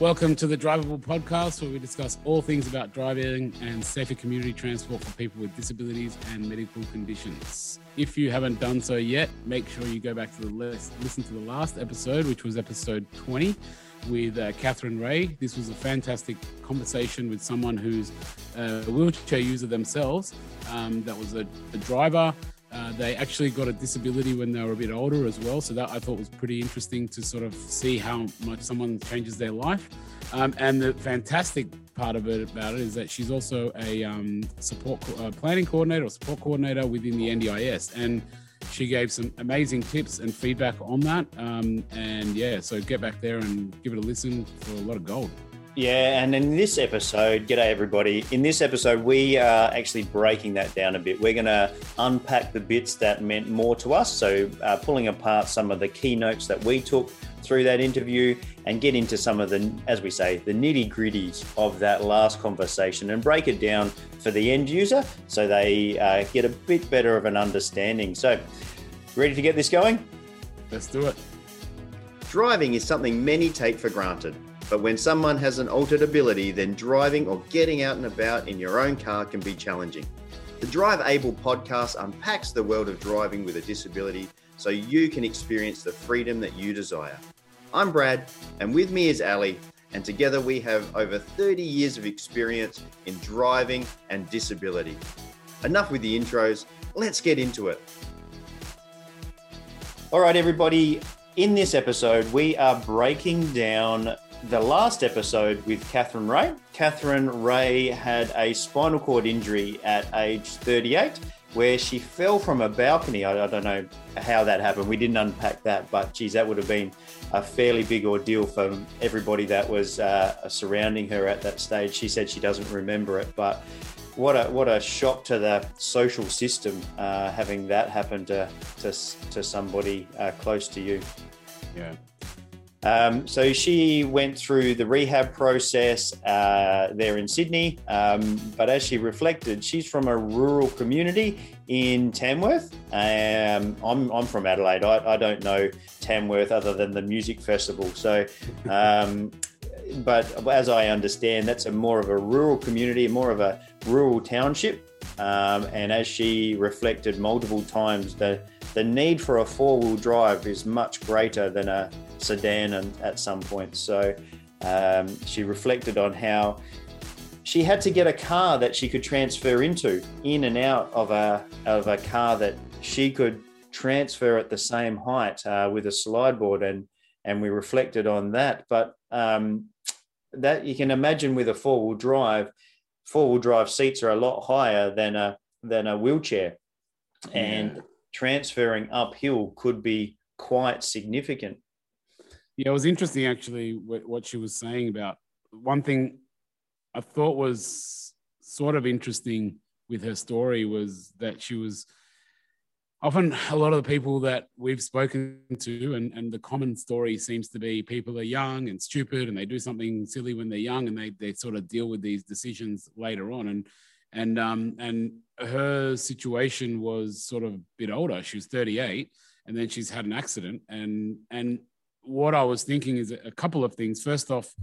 Welcome to the Drivable Podcast, where we discuss all things about driving and safer community transport for people with disabilities and medical conditions. If you haven't done so yet, make sure you go back to the list, listen to the last episode, which was episode 20 with uh, Catherine Ray. This was a fantastic conversation with someone who's a wheelchair user themselves. Um, that was a, a driver uh, they actually got a disability when they were a bit older as well. So that I thought was pretty interesting to sort of see how much someone changes their life. Um, and the fantastic part of it about it is that she's also a um, support uh, planning coordinator or support coordinator within the NDIS. And she gave some amazing tips and feedback on that. Um, and yeah, so get back there and give it a listen for a lot of gold. Yeah, and in this episode, g'day everybody. In this episode, we are actually breaking that down a bit. We're going to unpack the bits that meant more to us. So, uh, pulling apart some of the keynotes that we took through that interview and get into some of the, as we say, the nitty gritties of that last conversation and break it down for the end user so they uh, get a bit better of an understanding. So, ready to get this going? Let's do it. Driving is something many take for granted. But when someone has an altered ability, then driving or getting out and about in your own car can be challenging. The Drive Able podcast unpacks the world of driving with a disability so you can experience the freedom that you desire. I'm Brad, and with me is Ali, and together we have over 30 years of experience in driving and disability. Enough with the intros, let's get into it. All right, everybody, in this episode, we are breaking down the last episode with Catherine Ray. Catherine Ray had a spinal cord injury at age 38 where she fell from a balcony. I, I, don't know how that happened. We didn't unpack that, but geez, that would have been a fairly big ordeal for everybody that was uh, surrounding her at that stage. She said she doesn't remember it, but what a what a shock to the social system uh, having that happen to to, to somebody uh, close to you. Yeah. Um, so she went through the rehab process uh, there in Sydney, um, but as she reflected, she's from a rural community in Tamworth. Um, I'm, I'm, from Adelaide. I, I, don't know Tamworth other than the music festival. So, um, but as I understand, that's a more of a rural community, more of a rural township. Um, and as she reflected multiple times, the the need for a four wheel drive is much greater than a sedan and at some point. So um, she reflected on how she had to get a car that she could transfer into, in and out of a of a car that she could transfer at the same height uh, with a slide board, and and we reflected on that. But um, that you can imagine with a four wheel drive, four wheel drive seats are a lot higher than a than a wheelchair, and transferring uphill could be quite significant. Yeah, it was interesting actually what she was saying about one thing I thought was sort of interesting with her story was that she was often a lot of the people that we've spoken to and, and the common story seems to be people are young and stupid and they do something silly when they're young and they, they sort of deal with these decisions later on. And and um and her situation was sort of a bit older. She was 38 and then she's had an accident and and what I was thinking is a couple of things. First off,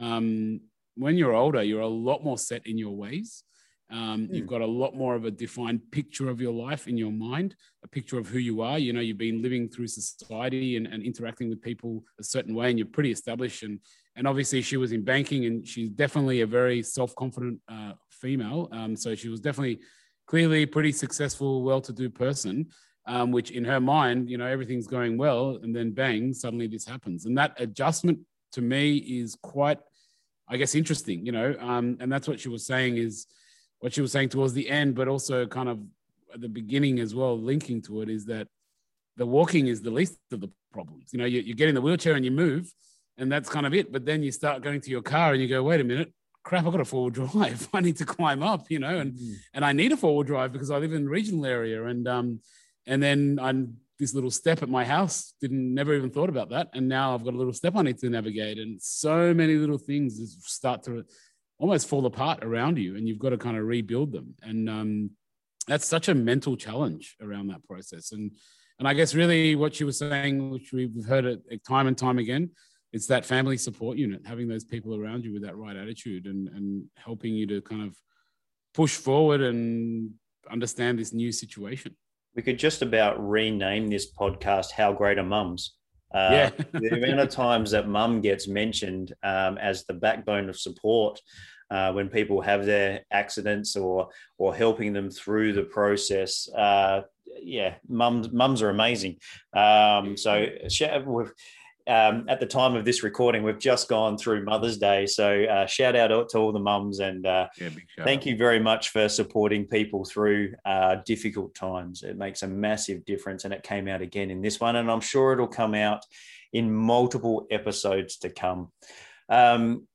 um, when you're older, you're a lot more set in your ways. Um, mm. You've got a lot more of a defined picture of your life in your mind, a picture of who you are. You know, you've been living through society and, and interacting with people a certain way, and you're pretty established. And and obviously, she was in banking, and she's definitely a very self confident uh, female. Um, so she was definitely, clearly, pretty successful, well to do person um, which in her mind, you know, everything's going well, and then bang, suddenly this happens, and that adjustment to me is quite, I guess, interesting, you know, um, and that's what she was saying is what she was saying towards the end, but also kind of at the beginning as well, linking to it is that the walking is the least of the problems. You know, you, you get in the wheelchair and you move, and that's kind of it. But then you start going to your car and you go, wait a minute, crap, I've got a four wheel drive. I need to climb up, you know, and mm-hmm. and I need a four wheel drive because I live in a regional area. And um, and then I'm this little step at my house. Didn't never even thought about that. And now I've got a little step I need to navigate. And so many little things start to almost fall apart around you, and you've got to kind of rebuild them. And um, that's such a mental challenge around that process. And and I guess really what she was saying, which we've heard it time and time again, it's that family support unit, having those people around you with that right attitude and and helping you to kind of push forward and understand this new situation. We could just about rename this podcast "How Great Are Mums." Uh, yeah. the amount of times that mum gets mentioned um, as the backbone of support uh, when people have their accidents or or helping them through the process. Uh, yeah, mums mums are amazing. Um, so we've um, at the time of this recording, we've just gone through Mother's Day. So uh, shout out to all the mums and uh, yeah, thank out. you very much for supporting people through uh, difficult times. It makes a massive difference, and it came out again in this one, and I'm sure it'll come out in multiple episodes to come. Um,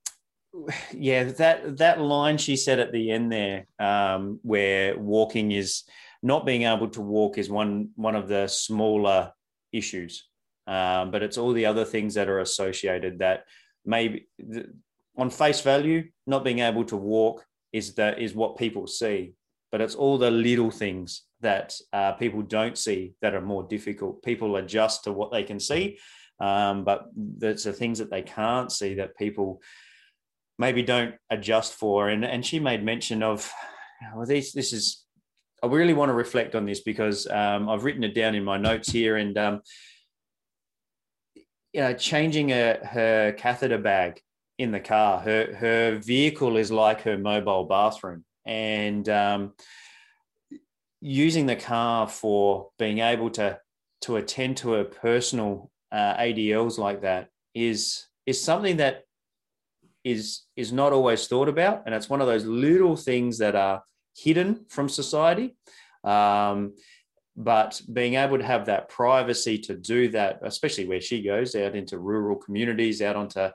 yeah, that that line she said at the end there, um, where walking is not being able to walk is one one of the smaller issues um, but it's all the other things that are associated that maybe on face value, not being able to walk is that is what people see, but it's all the little things that uh, people don't see that are more difficult. People adjust to what they can see, um, but it's the things that they can't see that people maybe don't adjust for. And and she made mention of, well, this this is. I really want to reflect on this because um, I've written it down in my notes here, and um, you know, changing a, her catheter bag in the car. Her her vehicle is like her mobile bathroom, and um, using the car for being able to to attend to her personal uh, ADLs like that is is something that is is not always thought about, and it's one of those little things that are hidden from society. Um, but being able to have that privacy to do that, especially where she goes out into rural communities, out onto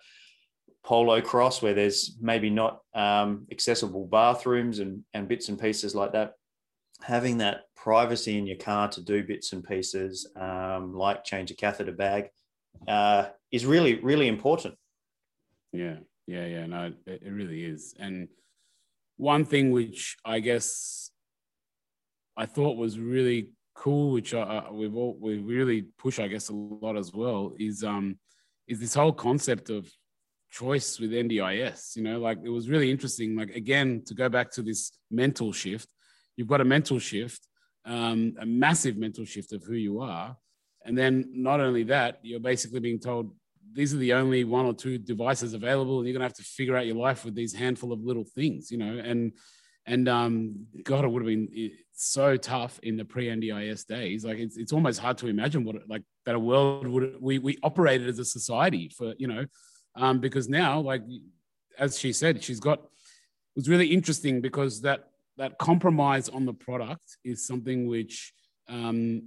polocrosse where there's maybe not um, accessible bathrooms and, and bits and pieces like that, having that privacy in your car to do bits and pieces um, like change a catheter bag uh, is really, really important. Yeah, yeah, yeah. No, it, it really is. And one thing which I guess I thought was really cool, which uh, we've all we really push, I guess, a lot as well, is um is this whole concept of choice with NDIS. You know, like it was really interesting. Like again, to go back to this mental shift, you've got a mental shift, um, a massive mental shift of who you are, and then not only that, you're basically being told these are the only one or two devices available, and you're gonna have to figure out your life with these handful of little things. You know, and and um, God, it would have been so tough in the pre-NDIS days. Like it's, it's almost hard to imagine what like that a world would we we operated as a society for you know, um, because now like as she said, she's got it was really interesting because that that compromise on the product is something which um,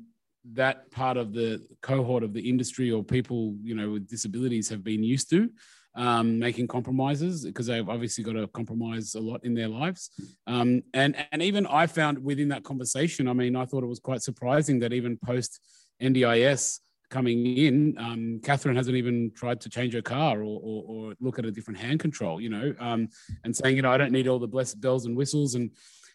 that part of the cohort of the industry or people you know with disabilities have been used to um, making compromises because they've obviously got to compromise a lot in their lives. Um, and and even I found within that conversation, I mean, I thought it was quite surprising that even post NDIS coming in, um, Catherine hasn't even tried to change her car or, or, or look at a different hand control, you know, um, and saying, you know, I don't need all the blessed bells and whistles and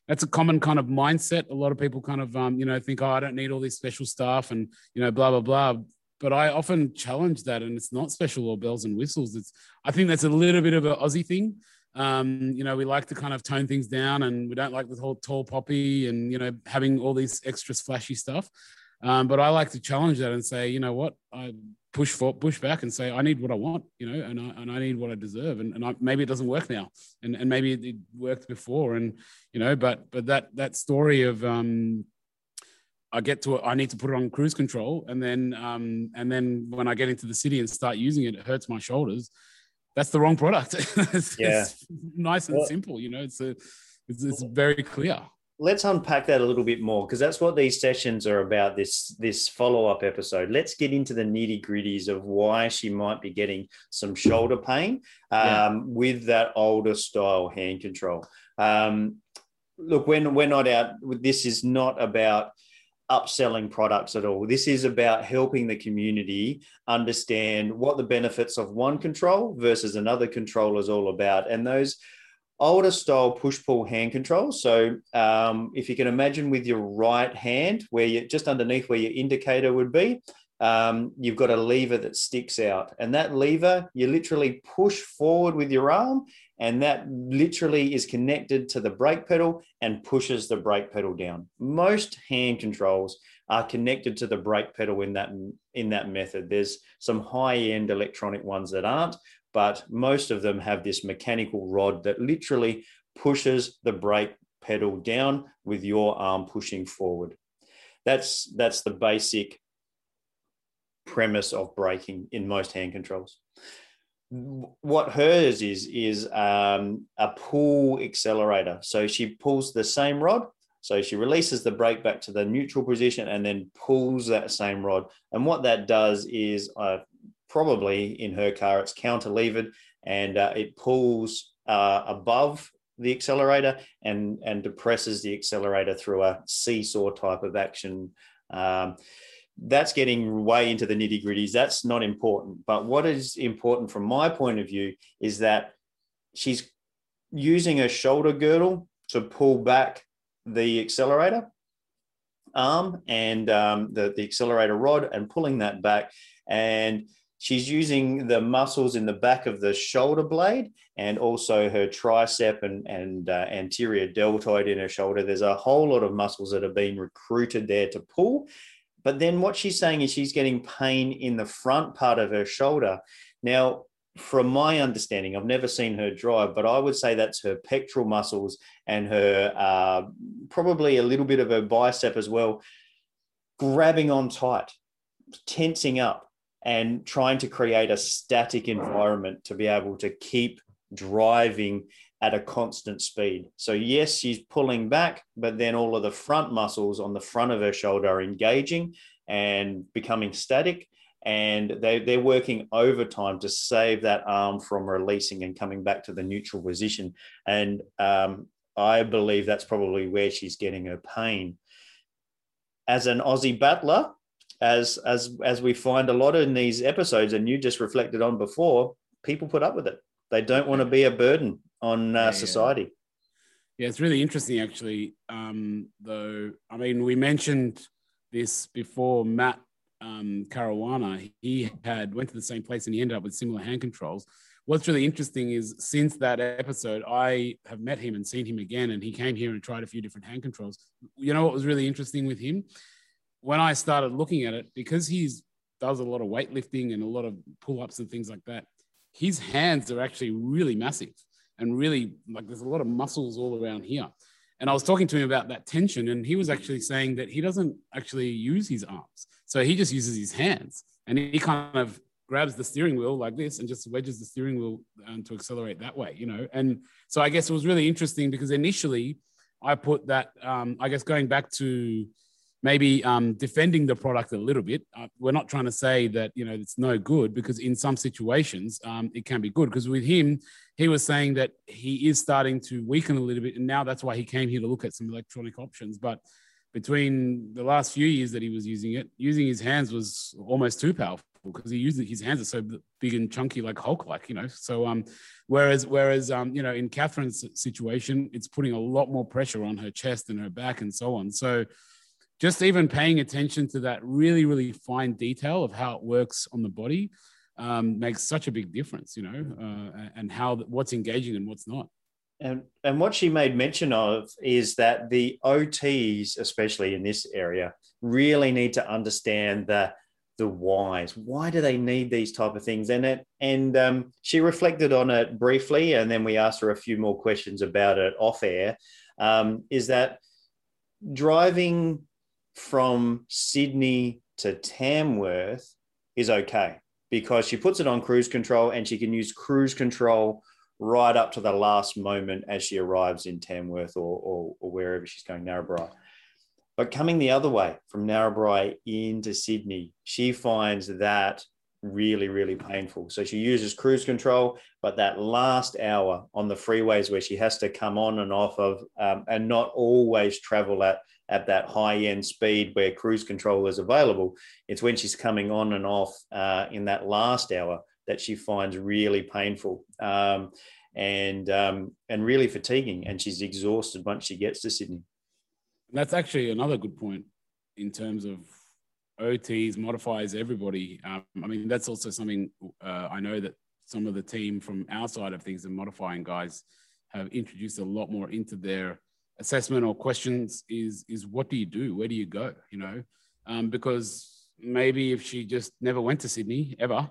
that's a common kind of mindset. A lot of people kind of, um, you know, think, oh, I don't need all this special stuff and, you know, blah, blah, blah but I often challenge that, and it's not special or bells and whistles. It's I think that's a little bit of an Aussie thing. Um, you know, we like to kind of tone things down, and we don't like the whole tall poppy and you know having all these extra flashy stuff. Um, but I like to challenge that and say, you know what, I push for push back and say I need what I want, you know, and I and I need what I deserve, and, and I, maybe it doesn't work now, and and maybe it, worked before, and you know, but but that that story of um, I get to it, I need to put it on cruise control, and then um, and then when I get into the city and start using it, it hurts my shoulders. That's the wrong product. it's, yeah. It's nice and well, simple. You know, it's a it's, it's very clear. Let's unpack that a little bit more because that's what these sessions are about. This this follow up episode. Let's get into the nitty gritties of why she might be getting some shoulder pain um, yeah. with that older style hand control. Um, look, when we're not out. This is not about upselling products at all. This is about helping the community understand what the benefits of one control versus another control is all about. And those older style push pull hand controls. So um, if you can imagine with your right hand, where you just underneath where your indicator would be, um, you've got a lever that sticks out. And that lever, you literally push forward with your arm, and that literally is connected to the brake pedal and pushes the brake pedal down. Most hand controls are connected to the brake pedal in that in that method. There's some high-end electronic ones that aren't, but most of them have this mechanical rod that literally pushes the brake pedal down with your arm pushing forward. That's that's the basic premise of braking in most hand controls. What hers is is um, a pull accelerator. So she pulls the same rod. So she releases the brake back to the neutral position and then pulls that same rod. And what that does is uh, probably in her car it's counter levered and uh, it pulls uh, above the accelerator and and depresses the accelerator through a seesaw type of action. Um, that's getting way into the nitty gritties. That's not important. But what is important from my point of view is that she's using a shoulder girdle to pull back the accelerator arm and um, the, the accelerator rod and pulling that back. And she's using the muscles in the back of the shoulder blade and also her tricep and, and uh, anterior deltoid in her shoulder. There's a whole lot of muscles that have been recruited there to pull. But then what she's saying is she's getting pain in the front part of her shoulder. Now, from my understanding, I've never seen her drive, but I would say that's her pectoral muscles and her uh, probably a little bit of her bicep as well, grabbing on tight, tensing up, and trying to create a static environment to be able to keep driving at a constant speed. So, yes, she's pulling back, but then all of the front muscles on the front of her shoulder are engaging and becoming static. And they, they're working overtime to save that arm from releasing and coming back to the neutral position. And um, I believe that's probably where she's getting her pain. As an Aussie battler, as as as we find a lot in these episodes, and you just reflected on before, people put up with it. They don't want to be a burden on uh, yeah, society. Yeah. it's really interesting, actually. Um, though, I mean, we mentioned this before. Matt um, Caruana, he had went to the same place and he ended up with similar hand controls. What's really interesting is since that episode, I have met him and seen him again, and he came here and tried a few different hand controls. You know what was really interesting with him? When I started looking at it, because he does a lot of weightlifting and a lot of pull-ups and things like that, his hands are actually really massive and really like there's a lot of muscles all around here. And I was talking to him about that tension, and he was actually saying that he doesn't actually use his arms. So he just uses his hands and he kind of grabs the steering wheel like this and just wedges the steering wheel um, to accelerate that way, you know. And so I guess it was really interesting because initially I put that, um, I guess going back to maybe um, defending the product a little bit. Uh, we're not trying to say that you know it's no good because in some situations um, it can be good. Because with him, he was saying that he is starting to weaken a little bit, and now that's why he came here to look at some electronic options. But between the last few years that he was using it, using his hands was almost too powerful because he used it, his hands are so big and chunky like Hulk like, you know. So um whereas whereas um you know in Catherine's situation, it's putting a lot more pressure on her chest and her back and so on. So just even paying attention to that really, really fine detail of how it works on the body um, makes such a big difference, you know, uh, and how what's engaging and what's not. And, and what she made mention of is that the OTs, especially in this area, really need to understand the the whys. Why do they need these type of things? And it and um, she reflected on it briefly, and then we asked her a few more questions about it off air. Um, is that driving from Sydney to Tamworth is okay because she puts it on cruise control and she can use cruise control right up to the last moment as she arrives in Tamworth or, or, or wherever she's going, Narrabri. But coming the other way from Narrabri into Sydney, she finds that really, really painful. So she uses cruise control, but that last hour on the freeways where she has to come on and off of um, and not always travel at at that high end speed where cruise control is available. It's when she's coming on and off uh, in that last hour that she finds really painful um, and um, and really fatiguing, and she's exhausted once she gets to Sydney. That's actually another good point in terms of OTs, modifiers, everybody. Um, I mean, that's also something uh, I know that some of the team from our side of things, the modifying guys, have introduced a lot more into their assessment or questions. Is is what do you do? Where do you go? You know, um, because maybe if she just never went to Sydney ever,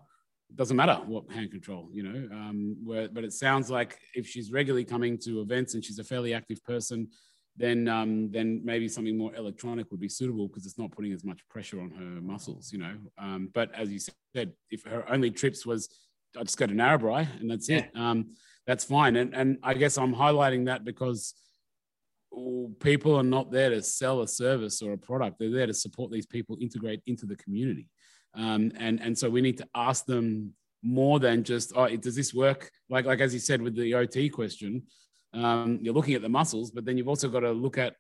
it doesn't matter what hand control. You know, um, where, but it sounds like if she's regularly coming to events and she's a fairly active person then um, then maybe something more electronic would be suitable because it's not putting as much pressure on her muscles, you know. Um, but as you said, if her only trips was I just go to Narrabri and that's yeah. it, um, that's fine. And and I guess I'm highlighting that because people are not there to sell a service or a product; they're there to support these people integrate into the community. Um, and and so we need to ask them more than just oh does this work like like as you said with the ot question um, you're looking at the muscles, but then you've also got to look at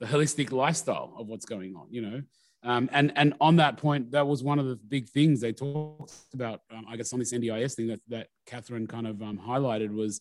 the holistic lifestyle of what's going on, you know. Um, and and on that point, that was one of the big things they talked about. Um, I guess on this NDIS thing that that Catherine kind of um, highlighted was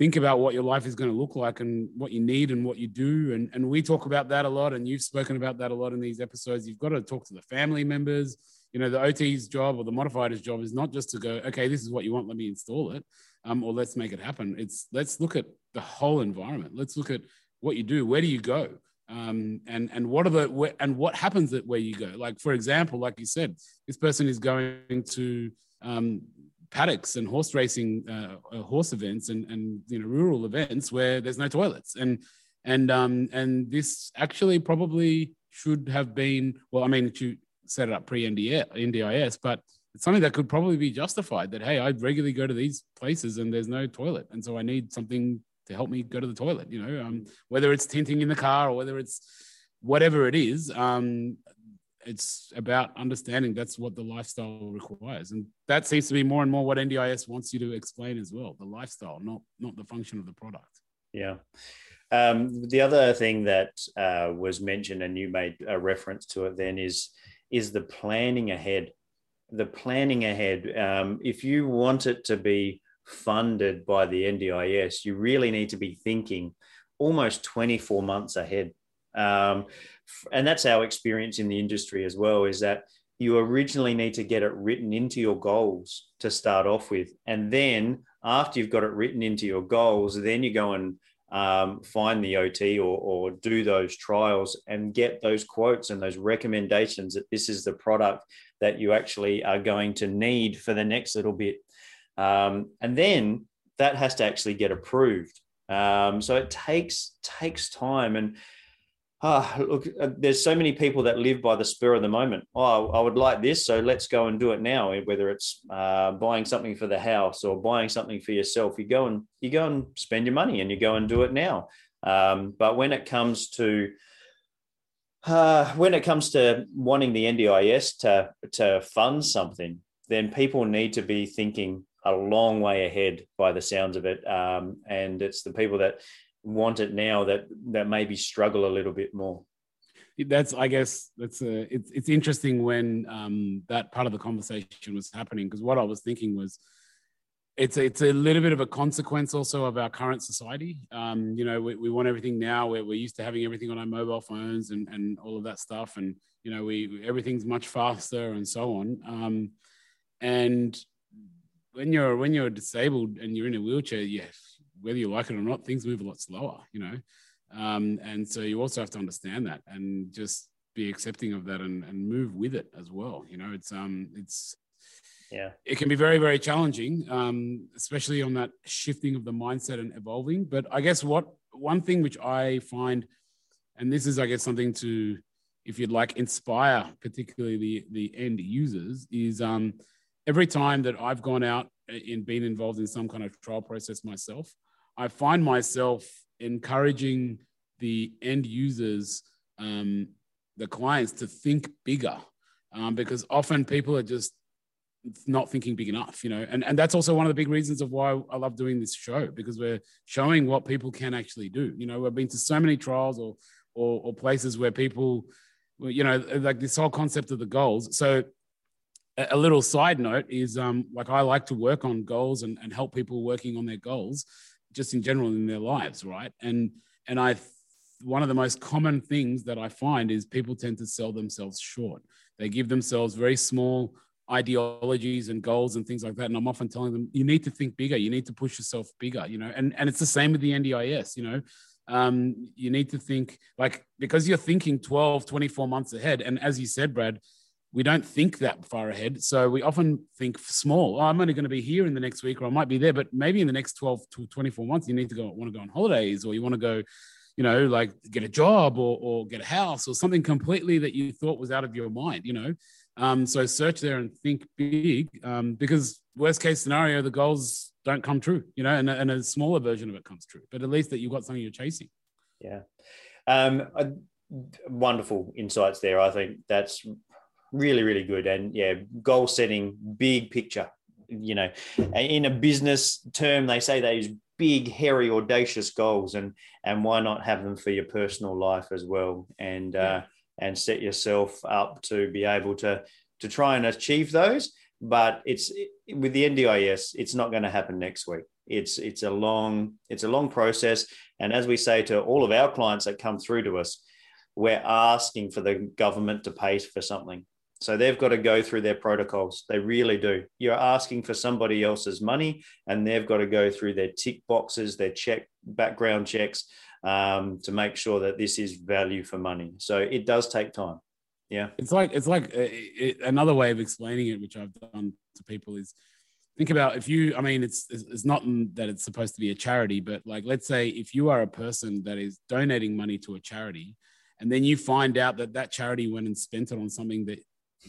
think about what your life is going to look like and what you need and what you do. And and we talk about that a lot, and you've spoken about that a lot in these episodes. You've got to talk to the family members. You know, the OT's job or the modifier's job is not just to go, okay, this is what you want, let me install it um, or let's make it happen. It's let's look at the whole environment. Let's look at what you do. Where do you go? Um, and and what are the where, and what happens at where you go? Like for example, like you said, this person is going to um, paddocks and horse racing, uh, uh, horse events, and and you know rural events where there's no toilets, and and um, and this actually probably should have been well. I mean, you set it up pre NDIS, but it's something that could probably be justified that hey i regularly go to these places and there's no toilet and so i need something to help me go to the toilet you know um, whether it's tinting in the car or whether it's whatever it is um, it's about understanding that's what the lifestyle requires and that seems to be more and more what ndis wants you to explain as well the lifestyle not not the function of the product yeah um, the other thing that uh, was mentioned and you made a reference to it then is is the planning ahead the planning ahead. Um, if you want it to be funded by the NDIS, you really need to be thinking almost 24 months ahead. Um, and that's our experience in the industry as well is that you originally need to get it written into your goals to start off with. And then after you've got it written into your goals, then you go and um, find the OT or, or do those trials and get those quotes and those recommendations that this is the product that you actually are going to need for the next little bit. Um, and then that has to actually get approved. Um, so it takes takes time. And ah, look, uh, there's so many people that live by the spur of the moment. Oh, I would like this, so let's go and do it now. Whether it's uh, buying something for the house or buying something for yourself, you go and you go and spend your money and you go and do it now. Um, but when it comes to uh, when it comes to wanting the NDIS to to fund something, then people need to be thinking a long way ahead by the sounds of it. Um, and it's the people that want it now that that maybe struggle a little bit more. That's, I guess, that's a, it's it's interesting when um, that part of the conversation was happening because what I was thinking was it's a, it's a little bit of a consequence also of our current society. Um, you know, we, we want everything now. We're, we're used to having everything on our mobile phones and, and all of that stuff. And, you know, we, everything's much faster and so on. Um, and when you're, when you're disabled and you're in a wheelchair, yeah, whether you like it or not, things move a lot slower, you know? Um, and so you also have to understand that and just be accepting of that and, and move with it as well. You know, it's, um, it's, yeah it can be very very challenging um, especially on that shifting of the mindset and evolving but i guess what one thing which i find and this is i guess something to if you'd like inspire particularly the the end users is um, every time that i've gone out and been involved in some kind of trial process myself i find myself encouraging the end users um, the clients to think bigger um, because often people are just not thinking big enough, you know, and, and that's also one of the big reasons of why I love doing this show because we're showing what people can actually do. You know, we've been to so many trials or, or, or places where people, you know, like this whole concept of the goals. So a, a little side note is um, like I like to work on goals and, and help people working on their goals just in general in their lives. Right. And, and I one of the most common things that I find is people tend to sell themselves short. They give themselves very small ideologies and goals and things like that. And I'm often telling them, you need to think bigger. You need to push yourself bigger, you know, and, and it's the same with the NDIS, you know, um, you need to think like, because you're thinking 12, 24 months ahead. And as you said, Brad, we don't think that far ahead. So we often think small. Oh, I'm only going to be here in the next week, or I might be there. But maybe in the next 12 to 24 months, you need to go, want to go on holidays, or you want to go, you know, like get a job or, or get a house or something completely that you thought was out of your mind, you know. Um, so search there and think big um, because worst case scenario, the goals don't come true, you know, and, and a smaller version of it comes true. But at least that you've got something you're chasing. Yeah. Um, wonderful insights there. I think that's really, really good. And yeah, goal setting, big picture. You know, in a business term, they say those big, hairy, audacious goals, and and why not have them for your personal life as well, and uh, and set yourself up to be able to to try and achieve those. But it's with the NDIS, it's not going to happen next week. It's it's a long it's a long process, and as we say to all of our clients that come through to us, we're asking for the government to pay for something. So they've got to go through their protocols. They really do. You're asking for somebody else's money, and they've got to go through their tick boxes, their check background checks um, to make sure that this is value for money. So it does take time. Yeah, it's like it's like uh, it, another way of explaining it, which I've done to people is think about if you. I mean, it's it's not that it's supposed to be a charity, but like let's say if you are a person that is donating money to a charity, and then you find out that that charity went and spent it on something that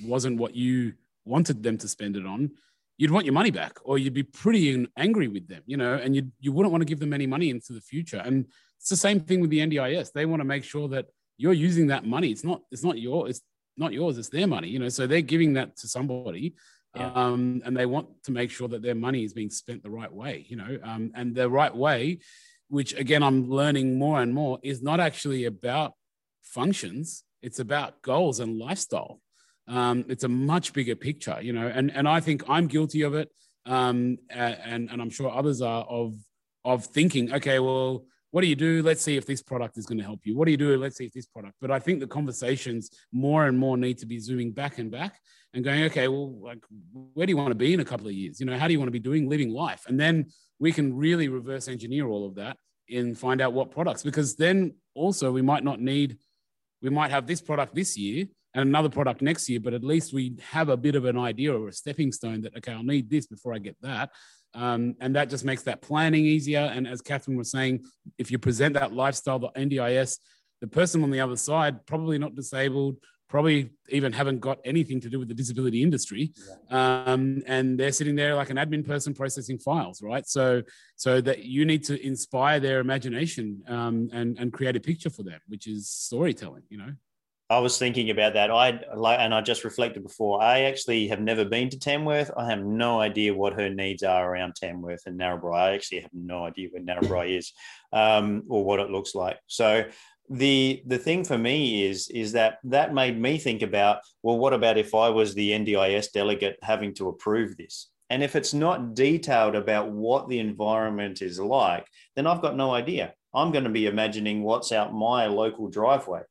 wasn't what you wanted them to spend it on, you'd want your money back or you'd be pretty angry with them, you know, and you you wouldn't want to give them any money into the future. And it's the same thing with the NDIS. They want to make sure that you're using that money. It's not it's not your it's not yours. It's their money, you know. So they're giving that to somebody, yeah. um, and they want to make sure that their money is being spent the right way, you know. Um, and the right way, which again I'm learning more and more, is not actually about functions. It's about goals and lifestyle. Um, it's a much bigger picture, you know, and, and I think I'm guilty of it. Um, and, and I'm sure others are of, of thinking, okay, well, what do you do? Let's see if this product is going to help you. What do you do? Let's see if this product. But I think the conversations more and more need to be zooming back and back and going, okay, well, like, where do you want to be in a couple of years? You know, how do you want to be doing living life? And then we can really reverse engineer all of that and find out what products, because then also we might not need, we might have this product this year, another product next year, but at least we have a bit of an idea or a stepping stone that, okay, I'll need this before I get that. Um, and that just makes that planning easier. And as Catherine was saying, if you present that lifestyle, the NDIS, the person on the other side, probably not disabled, probably even haven't got anything to do with the disability industry um, and they're sitting there like an admin person processing files right so so that you need to inspire their imagination um, and and create a picture for them which is storytelling you know I was thinking about that. I and I just reflected before. I actually have never been to Tamworth. I have no idea what her needs are around Tamworth and Narrabri. I actually have no idea where Narrabri is, um, or what it looks like. So the the thing for me is is that that made me think about well, what about if I was the NDIS delegate having to approve this? And if it's not detailed about what the environment is like, then I've got no idea. I'm going to be imagining what's out my local driveway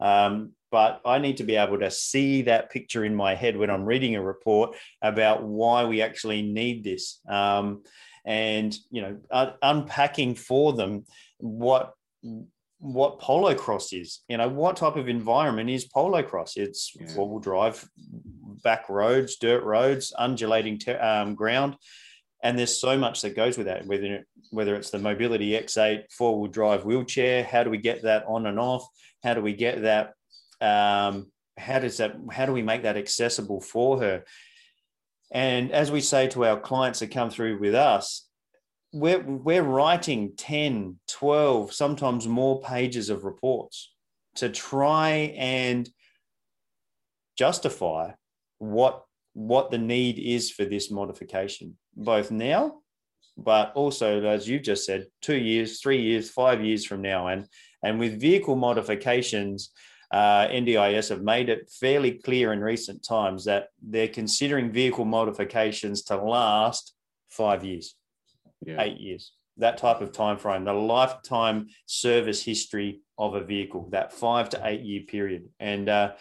um, but I need to be able to see that picture in my head when I'm reading a report about why we actually need this. Um, and you know, un- unpacking for them what what polocrosse is. You know, what type of environment is polocrosse? It's yeah. four wheel drive, back roads, dirt roads, undulating te- um, ground, and there's so much that goes with that. Whether whether it's the mobility X8 four wheel drive wheelchair, how do we get that on and off? How do we get that? Um, how does that? How do we make that accessible for her? And as we say to our clients that come through with us, we're, we're writing 10, 12, sometimes more pages of reports to try and justify what what the need is for this modification, both now, but also, as you've just said, two years, three years, five years from now. And and with vehicle modifications, uh, NDIS have made it fairly clear in recent times that they're considering vehicle modifications to last five years, yeah. eight years. that type of time frame, the lifetime service history of a vehicle, that five to eight year period, and uh,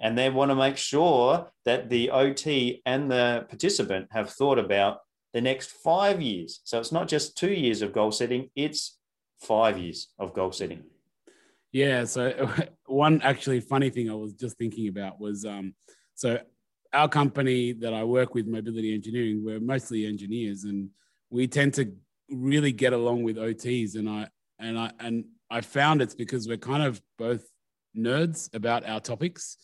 and they want to make sure that the OT and the participant have thought about the next five years. So it's not just two years of goal setting; it's five years of goal setting. Yeah. So one actually funny thing I was just thinking about was um, so our company that I work with, Mobility Engineering, we're mostly engineers, and we tend to really get along with OTs. And I and I and I found it's because we're kind of both nerds about our topics.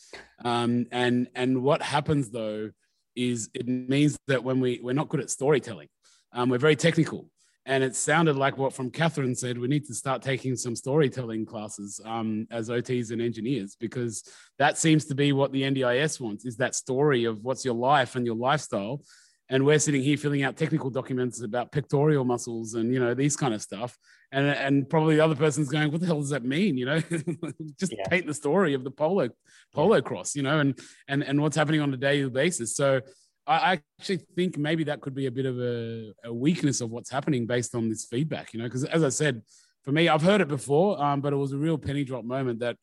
Um, and and what happens though is it means that when we we're not good at storytelling, um, we're very technical. And it sounded like what from Catherine said, we need to start taking some storytelling classes um, as OTs and engineers, because that seems to be what the NDIS wants is that story of what's your life and your lifestyle and we're sitting here filling out technical documents about pectoral muscles and you know these kind of stuff and and probably the other person's going what the hell does that mean? You know just yeah. paint the story of the polo polocrosse you know and and and what's happening on a daily basis. So I actually think maybe that could be a bit of a, a weakness of what's happening based on this feedback, you know, because as I said, for me, I've heard it before, um, but it was a real penny drop moment that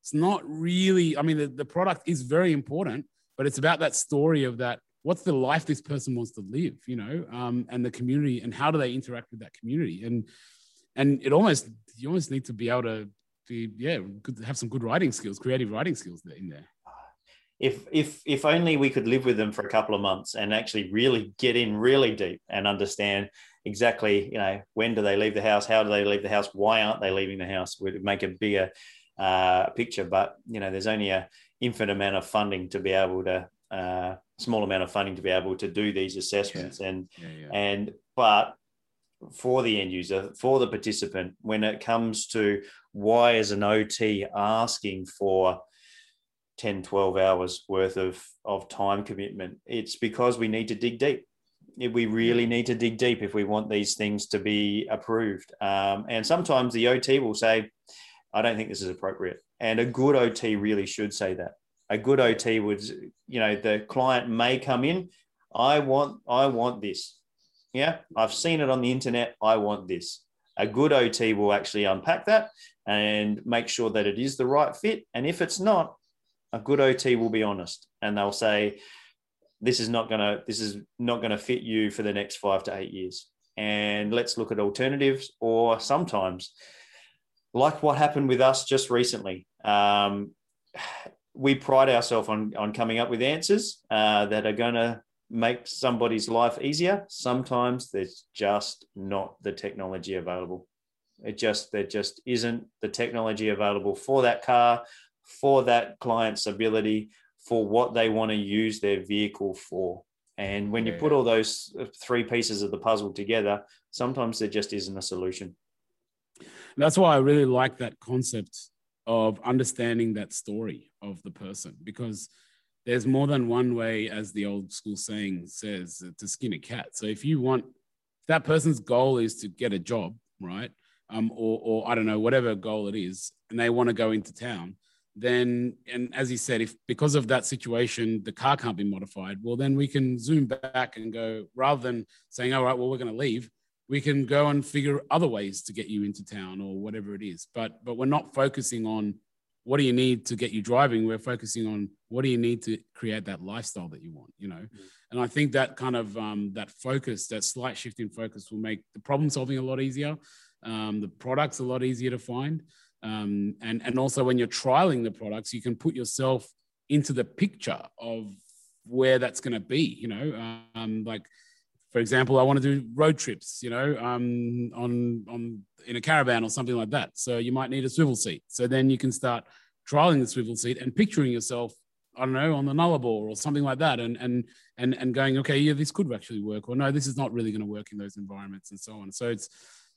it's not really, I mean, the, the product is very important, but it's about that story of that what's the life this person wants to live you know um, and the community and how do they interact with that community. And and it almost you almost need to be able to be yeah good, have some good writing skills creative writing skills in there if if if only we could live with them for a couple of months and actually really get in really deep and understand exactly you know when do they leave the house how do they leave the house why aren't they leaving the house would make a bigger uh, picture but you know there's only a infinite amount of funding to be able to uh, small amount of funding to be able to do these assessments yeah. and yeah, yeah. and but for the end user for the participant when it comes to why is an ot asking for 10 12 hours worth of of time commitment it's because we need to dig deep. We really need to dig deep if we want these things to be approved. Um, and sometimes the ot will say i don't think this is appropriate. And a good ot really should say that. A good OT would, you know, the client may come in, I want, I want this. Yeah, I've seen it on the internet. I want this. A good OT will actually unpack that and make sure that it is the right fit. And if it's not, a good OT will be honest and they'll say, this is not gonna, this is not gonna fit you for the next five to eight years. And let's look at alternatives. Or sometimes, like what happened with us just recently, um, we pride ourselves on, on coming up with answers uh, that are going to make somebody's life easier. Sometimes there's just not the technology available. It just there just isn't the technology available for that car, for that client's ability, for what they want to use their vehicle for. And when you put all those three pieces of the puzzle together, sometimes there just isn't a solution. That's why I really like that concept of understanding that story of the person because there's more than one way, as the old school saying says, to skin a cat. So if you want that person's goal is to get a job, right? Um, or, or I don't know, whatever goal it is, and they want to go into town, then, and as he said, if because of that situation, the car can't be modified, well, then we can zoom back and go rather than saying, all right, well, we're going to leave, we can go and figure other ways to get you into town or whatever it is. But but we're not focusing on what do you need to get you driving. We're focusing on what do you need to create that lifestyle that you want. You know, mm-hmm. and I think that kind of um, that focus, that slight shift in focus, will make the problem solving a lot easier. Um, the products a lot easier to find. Um, and and also when you're trialing the products, you can put yourself into the picture of where that's going to be. You know, um, like for example, I want to do road trips, you know, um, on on in a caravan or something like that. So you might need a swivel seat. So then you can start trialing the swivel seat and picturing yourself, I don't know, on the Nullarbor or something like that, and and and and going, okay, yeah, this could actually work, or no, this is not really going to work in those environments, and so on. So it's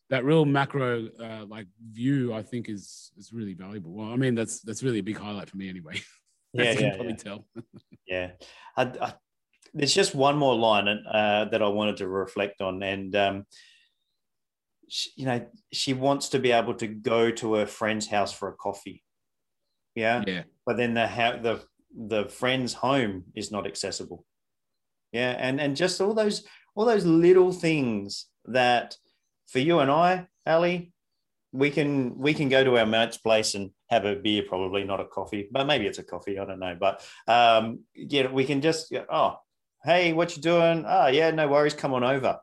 that real macro uh, like view. I think is is really valuable. Well, I mean, that's that's really a big highlight for me anyway. yeah, yeah, probably yeah. tell. yeah, I, I, there's just one more line uh, that I wanted to reflect on, and um, she, you know, she wants to be able to go to her friend's house for a coffee. Yeah, yeah. But then the ha- the the friend's home is not accessible. Yeah, and and just all those all those little things that for you and I, Ali, we can we can go to our mate's place and have a beer, probably not a coffee, but maybe it's a coffee. I don't know. But um, yeah, we can just oh, hey, what you doing? Oh, yeah, no worries. Come on over.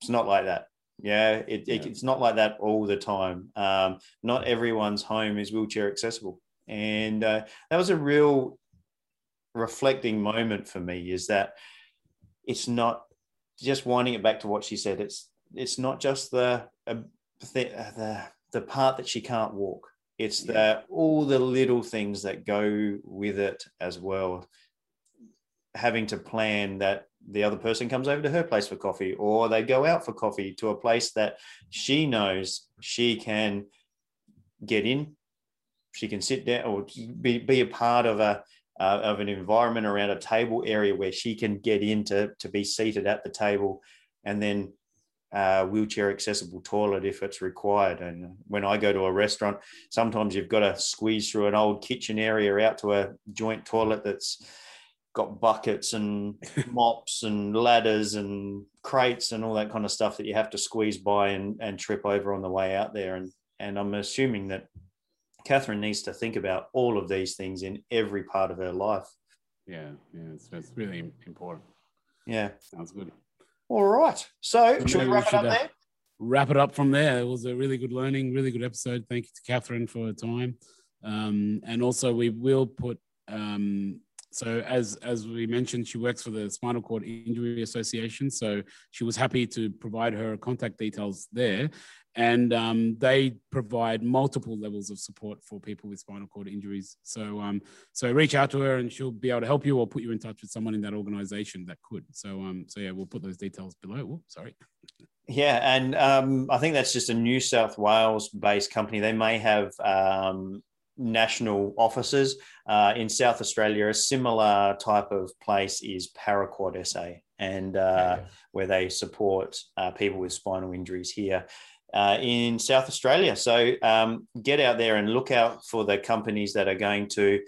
It's not like that. Yeah, it, it, it's not like that all the time. Um, not everyone's home is wheelchair accessible, and uh, that was a real reflecting moment for me. Is that it's not just winding it back to what she said. It's it's not just the uh, the, the the part that she can't walk. It's yeah. the all the little things that go with it as well. Having to plan that the other person comes over to her place for coffee, or they go out for coffee to a place that she knows she can get in, she can sit down, or be, be a part of a uh, of an environment around a table area where she can get in to, to be seated at the table, and then uh, wheelchair accessible toilet if it's required. And when I go to a restaurant, sometimes you've got to squeeze through an old kitchen area out to a joint toilet that's got buckets and mops and ladders and crates and all that kind of stuff that you have to squeeze by and, and trip over on the way out there. And and I'm assuming that Catherine needs to think about all of these things in every part of her life. Yeah, yeah, it's, it's really important. Yeah, sounds good. All right, so, so should we wrap it up uh, there? Wrap it up from there. It was a really good learning, really good episode. Thank you to Catherine for her time, um, and also we will put um, so as as we mentioned, she works for the Spinal Cord Injury Association. So she was happy to provide her contact details there, and um, they provide multiple levels of support for people with spinal cord injuries. So um, so reach out to her, and she'll be able to help you or put you in touch with someone in that organization that could. So um, so yeah, we'll put those details below. sorry. Yeah, and um, I think that's just a New South Wales based company. They may have um, national offices. Uh, in South Australia, a similar type of place is Paraquad SA, and uh, where they support uh, people with spinal injuries here. Uh, in South Australia. So um, get out there and look out for the companies that are going to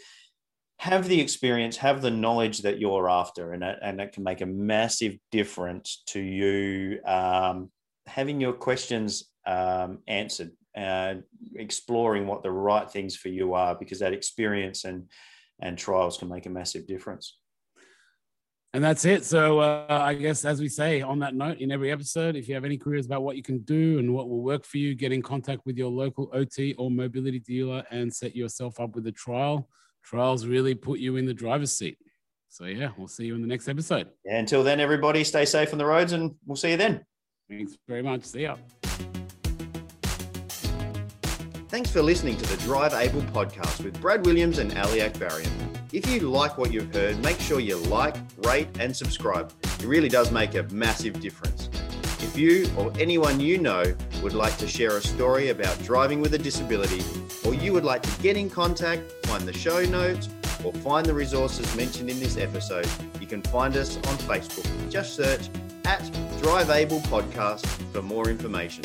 have the experience, have the knowledge that you're after, and it, and it can make a massive difference to you um, having your questions um, answered and exploring what the right things for you are because that experience and and trials can make a massive difference. And that's it. So uh, i guess as we say on that note in every episode if you have any queries about what you can do and what will work for you get in contact with your local ot or mobility dealer and set yourself up with a trial. Trials really put you in the driver's seat. So yeah we'll see you in the next episode. Yeah until then everybody stay safe on the roads and we'll see you then. Thanks very much. See ya Thanks for listening to the Drive Able podcast with Brad Williams and Ali Akbarian. If you like what you've heard, make sure you like, rate, and subscribe. It really does make a massive difference. If you or anyone you know would like to share a story about driving with a disability, or you would like to get in contact, find the show notes, or find the resources mentioned in this episode, you can find us on Facebook. Just search at Drive Able Podcast for more information.